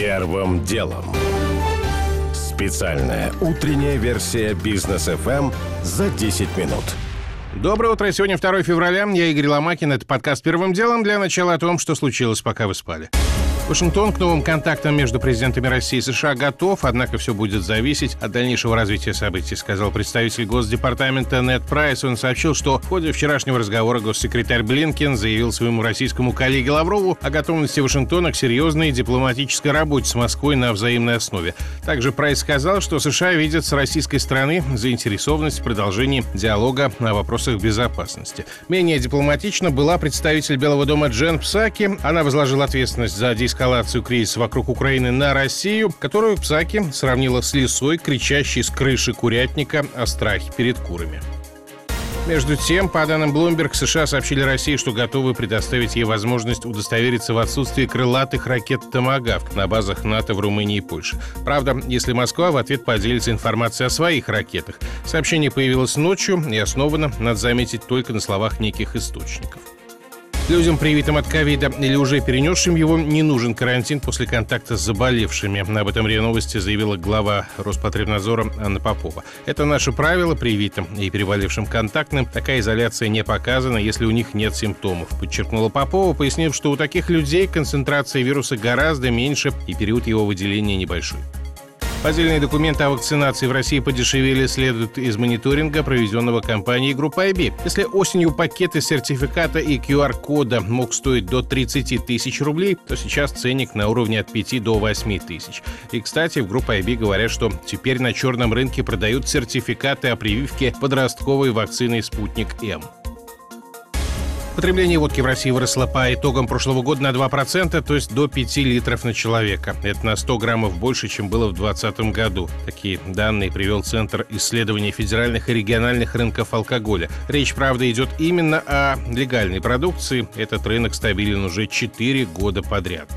Первым делом. Специальная утренняя версия бизнес FM за 10 минут. Доброе утро. Сегодня 2 февраля. Я Игорь Ломакин. Это подкаст «Первым делом». Для начала о том, что случилось, пока вы спали. Вашингтон к новым контактам между президентами России и США готов, однако все будет зависеть от дальнейшего развития событий, сказал представитель Госдепартамента Нед Прайс. Он сообщил, что в ходе вчерашнего разговора госсекретарь Блинкен заявил своему российскому коллеге Лаврову о готовности Вашингтона к серьезной дипломатической работе с Москвой на взаимной основе. Также Прайс сказал, что США видят с российской стороны заинтересованность в продолжении диалога о вопросах безопасности. Менее дипломатично была представитель Белого дома Джен Псаки. Она возложила ответственность за дискуссию эскалацию кризиса вокруг Украины на Россию, которую Псаки сравнила с лисой, кричащей с крыши курятника о страхе перед курами. Между тем, по данным Bloomberg, США сообщили России, что готовы предоставить ей возможность удостовериться в отсутствии крылатых ракет «Томагавк» на базах НАТО в Румынии и Польше. Правда, если Москва в ответ поделится информацией о своих ракетах. Сообщение появилось ночью и основано, надо заметить, только на словах неких источников. Людям, привитым от ковида или уже перенесшим его, не нужен карантин после контакта с заболевшими. Об этом РИА Новости заявила глава Роспотребнадзора Анна Попова. Это наше правило привитым и переболевшим контактным. Такая изоляция не показана, если у них нет симптомов, подчеркнула Попова, пояснив, что у таких людей концентрация вируса гораздо меньше и период его выделения небольшой. Поддельные документы о вакцинации в России подешевели, следует из мониторинга, проведенного компанией Группа IB. Если осенью пакеты сертификата и QR-кода мог стоить до 30 тысяч рублей, то сейчас ценник на уровне от 5 до 8 тысяч. И, кстати, в Группе IB говорят, что теперь на черном рынке продают сертификаты о прививке подростковой вакцины «Спутник-М». Потребление водки в России выросло по итогам прошлого года на 2%, то есть до 5 литров на человека. Это на 100 граммов больше, чем было в 2020 году. Такие данные привел Центр исследований федеральных и региональных рынков алкоголя. Речь, правда, идет именно о легальной продукции. Этот рынок стабилен уже 4 года подряд.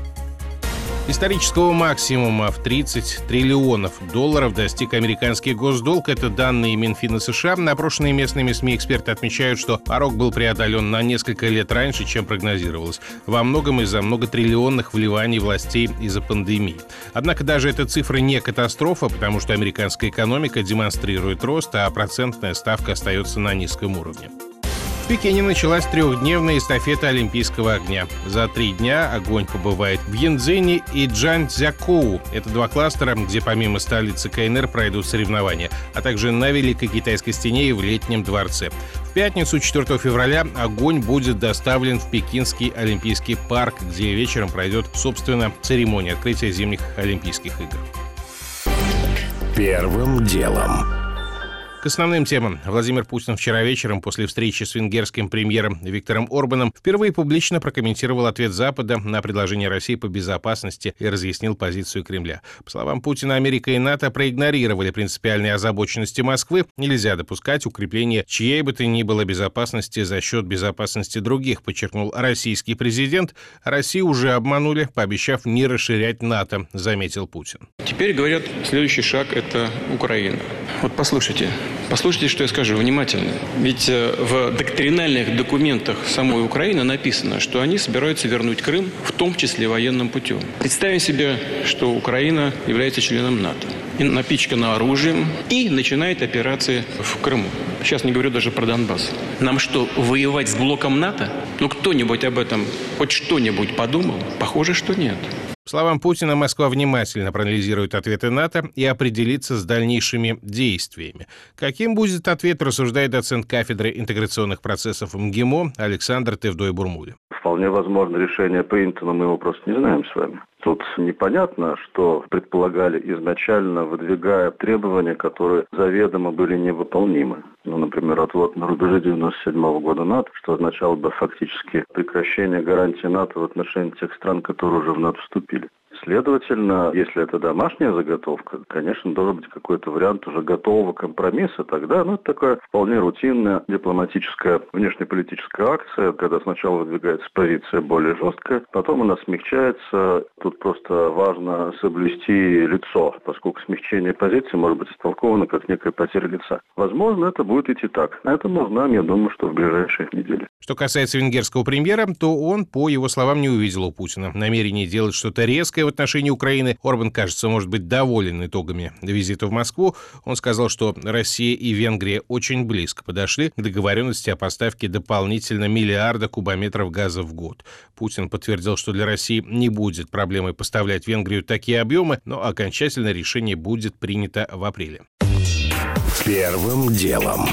Исторического максимума в 30 триллионов долларов достиг американский госдолг. Это данные Минфина США. Напрошенные местными СМИ эксперты отмечают, что порог был преодолен на несколько лет раньше, чем прогнозировалось. Во многом из-за многотриллионных вливаний властей из-за пандемии. Однако даже эта цифра не катастрофа, потому что американская экономика демонстрирует рост, а процентная ставка остается на низком уровне. В Пекине началась трехдневная эстафета Олимпийского огня. За три дня огонь побывает в Янцзине и Джанцзякоу. Это два кластера, где помимо столицы КНР пройдут соревнования, а также на Великой Китайской стене и в Летнем дворце. В пятницу, 4 февраля, огонь будет доставлен в Пекинский Олимпийский парк, где вечером пройдет, собственно, церемония открытия зимних Олимпийских игр. Первым делом. К основным темам. Владимир Путин вчера вечером после встречи с венгерским премьером Виктором Орбаном впервые публично прокомментировал ответ Запада на предложение России по безопасности и разъяснил позицию Кремля. По словам Путина, Америка и НАТО проигнорировали принципиальные озабоченности Москвы. Нельзя допускать укрепление чьей бы то ни было безопасности за счет безопасности других, подчеркнул российский президент. Россию уже обманули, пообещав не расширять НАТО, заметил Путин. Теперь, говорят, следующий шаг – это Украина. Вот послушайте, Послушайте, что я скажу внимательно. Ведь э, в доктринальных документах самой Украины написано, что они собираются вернуть Крым, в том числе военным путем. Представим себе, что Украина является членом НАТО, напичкана оружием и начинает операции в Крыму. Сейчас не говорю даже про Донбасс. Нам что, воевать с блоком НАТО? Ну, кто-нибудь об этом хоть что-нибудь подумал? Похоже, что нет. По словам Путина, Москва внимательно проанализирует ответы НАТО и определится с дальнейшими действиями. Каким будет ответ, рассуждает доцент кафедры интеграционных процессов МГИМО Александр Тевдой-Бурмули. Вполне возможно решение принято, но мы его просто не знаем с вами. Тут непонятно, что предполагали изначально, выдвигая требования, которые заведомо были невыполнимы. Ну, например, отвод на рубеже 97 года НАТО, что означало бы фактически прекращение гарантии НАТО в отношении тех стран, которые уже в НАТО вступили. Следовательно, если это домашняя заготовка, конечно, должен быть какой-то вариант уже готового компромисса. Тогда, ну, это такая вполне рутинная дипломатическая внешнеполитическая акция, когда сначала выдвигается позиция более жесткая, потом она смягчается. Тут просто важно соблюсти лицо, поскольку смягчение позиции может быть истолковано как некая потеря лица. Возможно, это будет идти так. А это мы узнаем, я думаю, что в ближайшие недели. Что касается венгерского премьера, то он, по его словам, не увидел у Путина намерения делать что-то резкое в отношении Украины. Орбан, кажется, может быть доволен итогами визита в Москву. Он сказал, что Россия и Венгрия очень близко подошли к договоренности о поставке дополнительно миллиарда кубометров газа в год. Путин подтвердил, что для России не будет проблемой поставлять Венгрию такие объемы, но окончательное решение будет принято в апреле. Первым делом.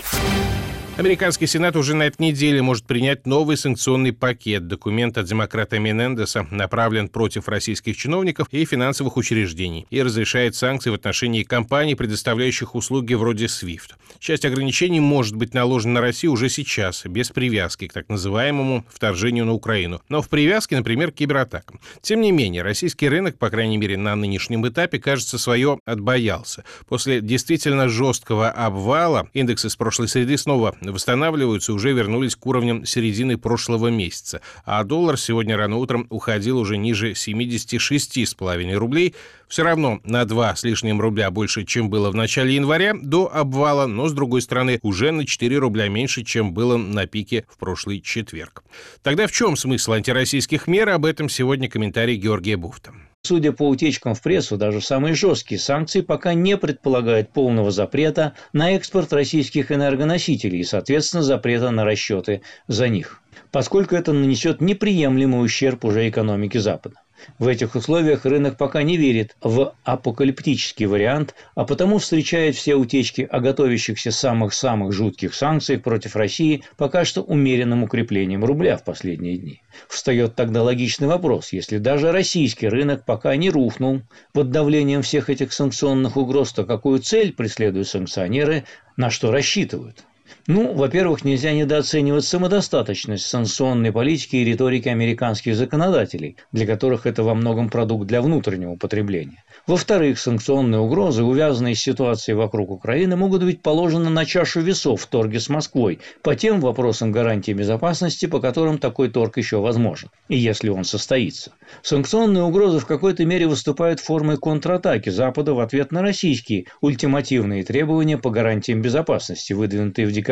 Американский Сенат уже на этой неделе может принять новый санкционный пакет. Документ от демократа Менендеса направлен против российских чиновников и финансовых учреждений и разрешает санкции в отношении компаний, предоставляющих услуги вроде SWIFT. Часть ограничений может быть наложена на Россию уже сейчас, без привязки к так называемому вторжению на Украину, но в привязке, например, к кибератакам. Тем не менее, российский рынок, по крайней мере на нынешнем этапе, кажется, свое отбоялся. После действительно жесткого обвала индексы с прошлой среды снова восстанавливаются уже вернулись к уровням середины прошлого месяца, а доллар сегодня рано утром уходил уже ниже 76,5 рублей, все равно на 2 с лишним рубля больше, чем было в начале января до обвала, но, с другой стороны, уже на 4 рубля меньше, чем было на пике в прошлый четверг. Тогда в чем смысл антироссийских мер? Об этом сегодня комментарий Георгия Буфта. Судя по утечкам в прессу, даже самые жесткие санкции пока не предполагают полного запрета на экспорт российских энергоносителей и, соответственно, запрета на расчеты за них, поскольку это нанесет неприемлемый ущерб уже экономике Запада. В этих условиях рынок пока не верит в апокалиптический вариант, а потому встречает все утечки о готовящихся самых-самых жутких санкциях против России пока что умеренным укреплением рубля в последние дни. Встает тогда логичный вопрос, если даже российский рынок пока не рухнул под давлением всех этих санкционных угроз, то какую цель преследуют санкционеры, на что рассчитывают? Ну, во-первых, нельзя недооценивать самодостаточность санкционной политики и риторики американских законодателей, для которых это во многом продукт для внутреннего потребления. Во-вторых, санкционные угрозы, увязанные с ситуацией вокруг Украины, могут быть положены на чашу весов в торге с Москвой по тем вопросам гарантии безопасности, по которым такой торг еще возможен, и если он состоится. Санкционные угрозы в какой-то мере выступают формой контратаки Запада в ответ на российские ультимативные требования по гарантиям безопасности, выдвинутые в декабре.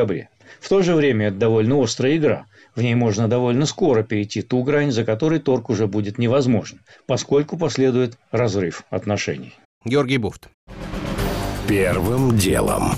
В то же время это довольно острая игра. В ней можно довольно скоро перейти ту грань, за которой торг уже будет невозможен, поскольку последует разрыв отношений. Георгий Буфт. Первым делом.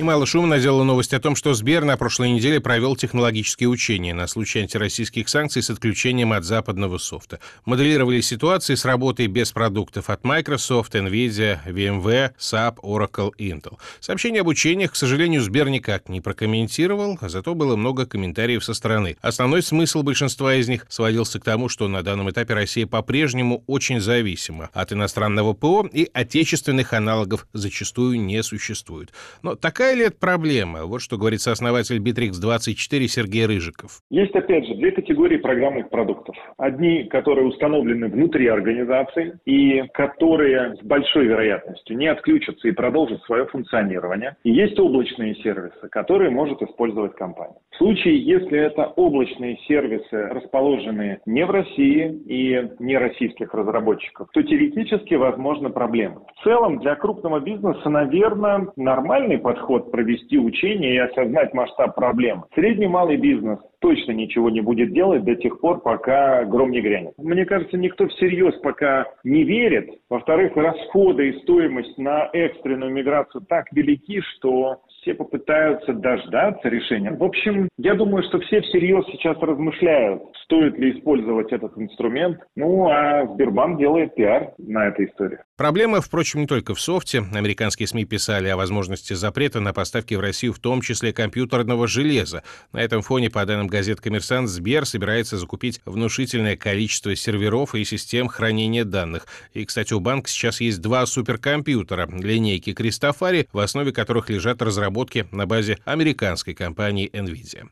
Немало шума наделала новость о том, что Сбер на прошлой неделе провел технологические учения на случай антироссийских санкций с отключением от западного софта. Моделировали ситуации с работой без продуктов от Microsoft, Nvidia, VMware, SAP, Oracle, Intel. Сообщение об учениях, к сожалению, Сбер никак не прокомментировал, а зато было много комментариев со стороны. Основной смысл большинства из них сводился к тому, что на данном этапе Россия по-прежнему очень зависима от иностранного ПО и отечественных аналогов зачастую не существует. Но такая Какая ли это проблема? Вот что говорит сооснователь Bittrex24 Сергей Рыжиков. Есть, опять же, две категории программных продуктов. Одни, которые установлены внутри организации и которые с большой вероятностью не отключатся и продолжат свое функционирование. И есть облачные сервисы, которые может использовать компания. В случае, если это облачные сервисы, расположенные не в России и не российских разработчиков, то теоретически возможны проблемы. В целом, для крупного бизнеса, наверное, нормальный подход провести учение и осознать масштаб проблемы. Средний малый бизнес точно ничего не будет делать до тех пор, пока гром не грянет. Мне кажется, никто всерьез пока не верит. Во-вторых, расходы и стоимость на экстренную миграцию так велики, что все попытаются дождаться решения. В общем, я думаю, что все всерьез сейчас размышляют, стоит ли использовать этот инструмент. Ну, а Сбербанк делает пиар на этой истории. Проблема, впрочем, не только в софте. Американские СМИ писали о возможности запрета на поставки в Россию, в том числе компьютерного железа. На этом фоне, по данным газет «Коммерсант», Сбер собирается закупить внушительное количество серверов и систем хранения данных. И, кстати, у банка сейчас есть два суперкомпьютера, линейки Кристофари, в основе которых лежат разработки на базе американской компании NVIDIA.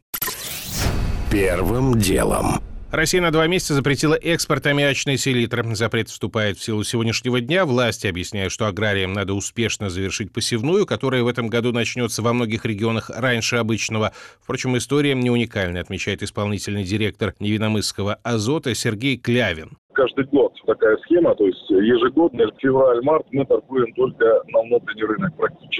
Первым делом. Россия на два месяца запретила экспорт аммиачной селитры. Запрет вступает в силу сегодняшнего дня. Власти объясняют, что аграриям надо успешно завершить посевную, которая в этом году начнется во многих регионах раньше обычного. Впрочем, история не уникальная, отмечает исполнительный директор Невиномысского «Азота» Сергей Клявин каждый год такая схема, то есть ежегодно, февраль-март мы торгуем только на внутренний рынок практически.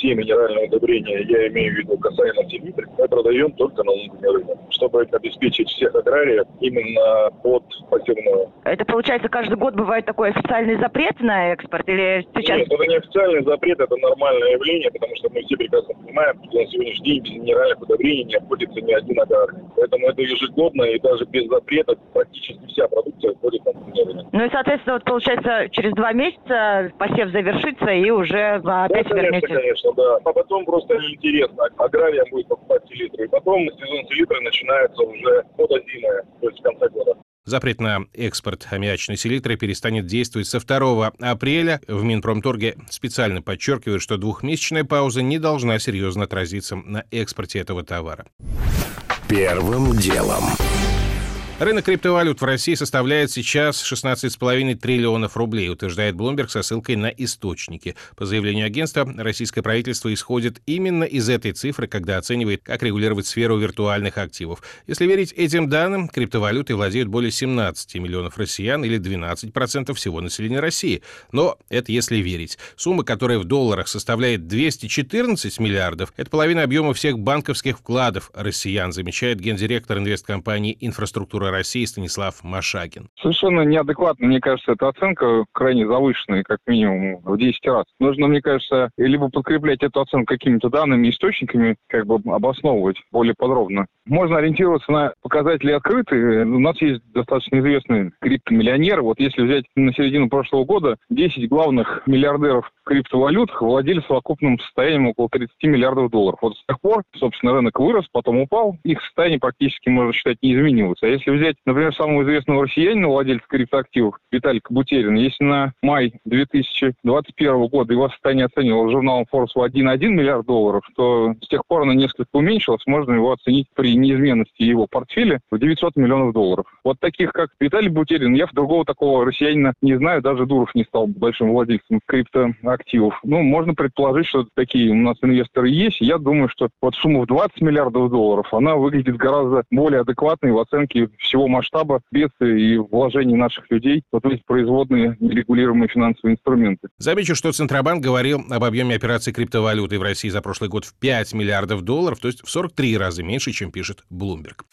Все минеральные удобрения, я имею в виду касаемо селитры, мы продаем только на внутренний рынок, чтобы обеспечить всех аграриев именно под посевную. Это получается каждый год бывает такой официальный запрет на экспорт или сейчас? Нет, это не официальный запрет, это нормальное явление, потому что мы все прекрасно понимаем, что на сегодняшний день без минеральных удобрений не обходится ни один аграрий. Поэтому это ежегодно и даже без запрета практически вся продукция входит на внутренний рынок. Ну и, соответственно, вот получается, через два месяца посев завершится и уже опять да, конечно, вернете. конечно, да. А потом просто неинтересно. Аграриям будет покупать селитру. И потом сезон селитры начинается уже подозимая, то есть в конце года. Запрет на экспорт аммиачной селитры перестанет действовать со 2 апреля. В Минпромторге специально подчеркивают, что двухмесячная пауза не должна серьезно отразиться на экспорте этого товара. Первым делом. Рынок криптовалют в России составляет сейчас 16,5 триллионов рублей, утверждает Bloomberg со ссылкой на источники. По заявлению агентства, российское правительство исходит именно из этой цифры, когда оценивает, как регулировать сферу виртуальных активов. Если верить этим данным, криптовалютой владеют более 17 миллионов россиян или 12% всего населения России. Но это если верить. Сумма, которая в долларах составляет 214 миллиардов, это половина объема всех банковских вкладов россиян, замечает гендиректор инвесткомпании «Инфраструктура России» Станислав Машагин. Совершенно неадекватно, мне кажется, эта оценка крайне завышенная, как минимум в 10 раз. Нужно, мне кажется, либо подкреплять эту оценку какими-то данными, источниками, как бы обосновывать более подробно. Можно ориентироваться на показатели открытые. У нас есть достаточно известные криптомиллионеры. Вот если взять на середину прошлого года, 10 главных миллиардеров криптовалют владели совокупным состоянием около 30 миллиардов долларов. Вот с тех пор, собственно, рынок вырос, потом упал, их состояние практически, можно считать, не изменилось. А если взять, например, самого известного россиянина, владельца криптоактивов, Виталика Бутерина, если на май 2021 года его состояние оценивал журналом Forbes в 1,1 миллиард долларов, то с тех пор оно несколько уменьшилось, можно его оценить при неизменности его портфеля в 900 миллионов долларов. Вот таких, как Виталий Бутерин, я другого такого россиянина не знаю, даже Дуров не стал большим владельцем криптоактивов. Ну, можно предположить, что такие у нас инвесторы есть. Я думаю, что вот сумма в 20 миллиардов долларов, она выглядит гораздо более адекватной в оценке всего масштаба бедствия и вложений наших людей в эти производные нерегулируемые финансовые инструменты. Замечу, что Центробанк говорил об объеме операций криптовалюты в России за прошлый год в 5 миллиардов долларов, то есть в 43 раза меньше, чем пишет Bloomberg.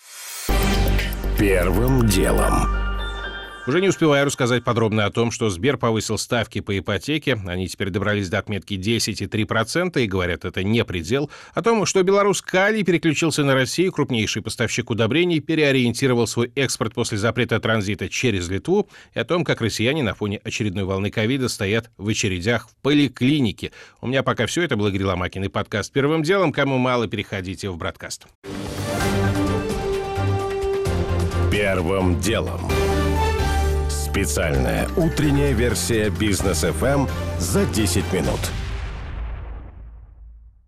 Первым делом. Уже не успеваю рассказать подробно о том, что Сбер повысил ставки по ипотеке. Они теперь добрались до отметки 10,3% и говорят, это не предел. О том, что Беларусь Калий переключился на Россию, крупнейший поставщик удобрений, переориентировал свой экспорт после запрета транзита через Литву. И о том, как россияне на фоне очередной волны ковида стоят в очередях в поликлинике. У меня пока все. Это был Игорь Ломакин и подкаст «Первым делом». Кому мало, переходите в «Браткаст». Первым делом. Специальная утренняя версия бизнес FM за 10 минут.